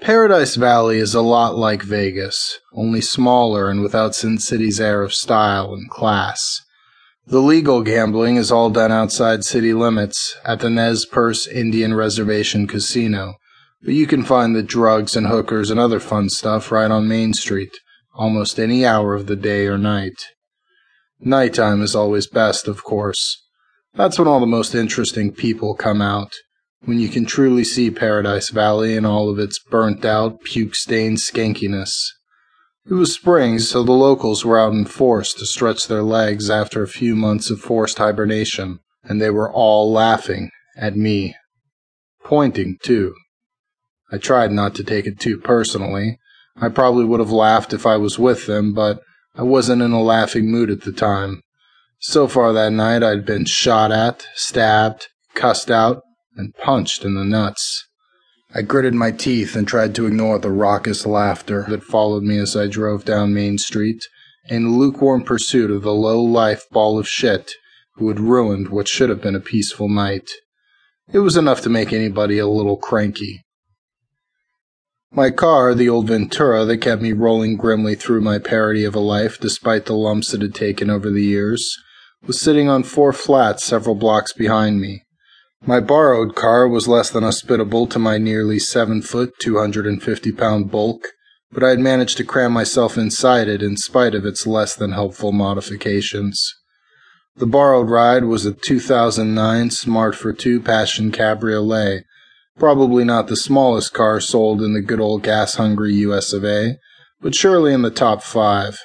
Paradise Valley is a lot like Vegas, only smaller and without Sin City's air of style and class. The legal gambling is all done outside city limits at the Nez Perce Indian Reservation Casino, but you can find the drugs and hookers and other fun stuff right on Main Street, almost any hour of the day or night. Nighttime is always best, of course. That's when all the most interesting people come out when you can truly see Paradise Valley in all of its burnt out, puke stained skankiness. It was spring, so the locals were out in force to stretch their legs after a few months of forced hibernation, and they were all laughing at me. Pointing, too. I tried not to take it too personally. I probably would have laughed if I was with them, but I wasn't in a laughing mood at the time. So far that night I'd been shot at, stabbed, cussed out, and punched in the nuts. I gritted my teeth and tried to ignore the raucous laughter that followed me as I drove down Main Street in lukewarm pursuit of the low life ball of shit who had ruined what should have been a peaceful night. It was enough to make anybody a little cranky. My car, the old Ventura that kept me rolling grimly through my parody of a life despite the lumps it had taken over the years, was sitting on four flats several blocks behind me. My borrowed car was less than hospitable to my nearly seven foot, 250 pound bulk, but I had managed to cram myself inside it in spite of its less than helpful modifications. The borrowed ride was a 2009 Smart for Two Passion Cabriolet, probably not the smallest car sold in the good old gas hungry US of A, but surely in the top five.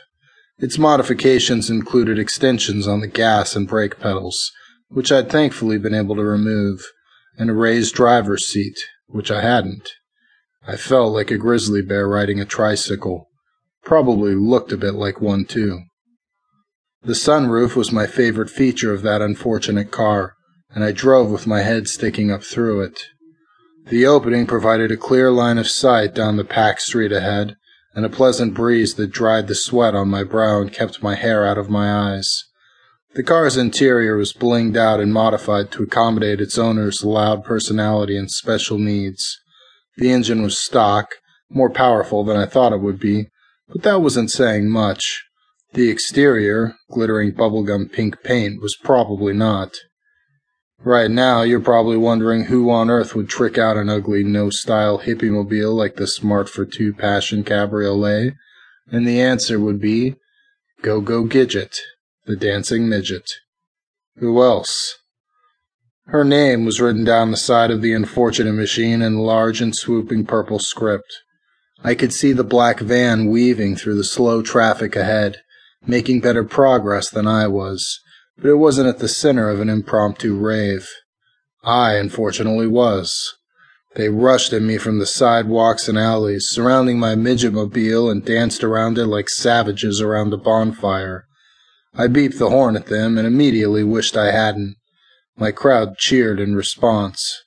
Its modifications included extensions on the gas and brake pedals which I'd thankfully been able to remove, and a raised driver's seat, which I hadn't. I felt like a grizzly bear riding a tricycle. Probably looked a bit like one, too. The sunroof was my favorite feature of that unfortunate car, and I drove with my head sticking up through it. The opening provided a clear line of sight down the packed street ahead, and a pleasant breeze that dried the sweat on my brow and kept my hair out of my eyes. The car's interior was blinged out and modified to accommodate its owner's loud personality and special needs. The engine was stock, more powerful than I thought it would be, but that wasn't saying much. The exterior, glittering bubblegum pink paint, was probably not. Right now, you're probably wondering who on earth would trick out an ugly, no-style hippie mobile like the Smart for Two Passion Cabriolet, and the answer would be, Go Go Gidget the dancing midget. Who else? Her name was written down the side of the unfortunate machine in large and swooping purple script. I could see the black van weaving through the slow traffic ahead, making better progress than I was, but it wasn't at the center of an impromptu rave. I, unfortunately, was. They rushed at me from the sidewalks and alleys, surrounding my midget mobile and danced around it like savages around a bonfire. I beeped the horn at them and immediately wished I hadn't. My crowd cheered in response.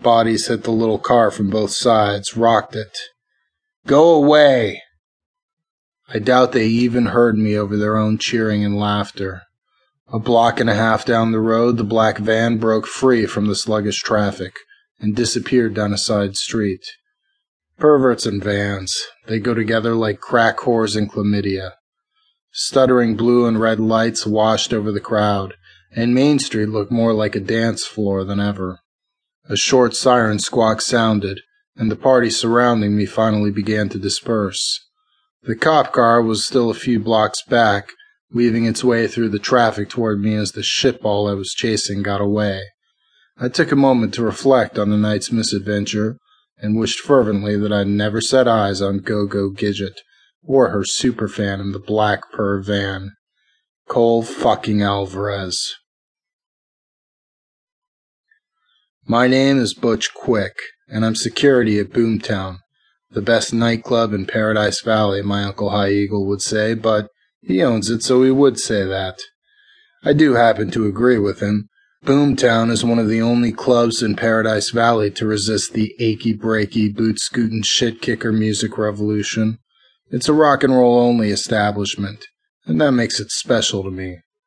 Bodies hit the little car from both sides, rocked it. Go away! I doubt they even heard me over their own cheering and laughter. A block and a half down the road, the black van broke free from the sluggish traffic and disappeared down a side street. Perverts and vans, they go together like crack whores and chlamydia. Stuttering blue and red lights washed over the crowd, and Main Street looked more like a dance floor than ever. A short siren squawk sounded, and the party surrounding me finally began to disperse. The cop car was still a few blocks back, weaving its way through the traffic toward me as the shitball I was chasing got away. I took a moment to reflect on the night's misadventure and wished fervently that I'd never set eyes on Go Go Gidget or her superfan in the black per van. Cole fucking Alvarez. My name is Butch Quick, and I'm security at Boomtown, the best nightclub in Paradise Valley, my Uncle High Eagle would say, but he owns it, so he would say that. I do happen to agree with him. Boomtown is one of the only clubs in Paradise Valley to resist the achy breaky, boot scootin' shit kicker music revolution. It's a rock and roll only establishment, and that makes it special to me.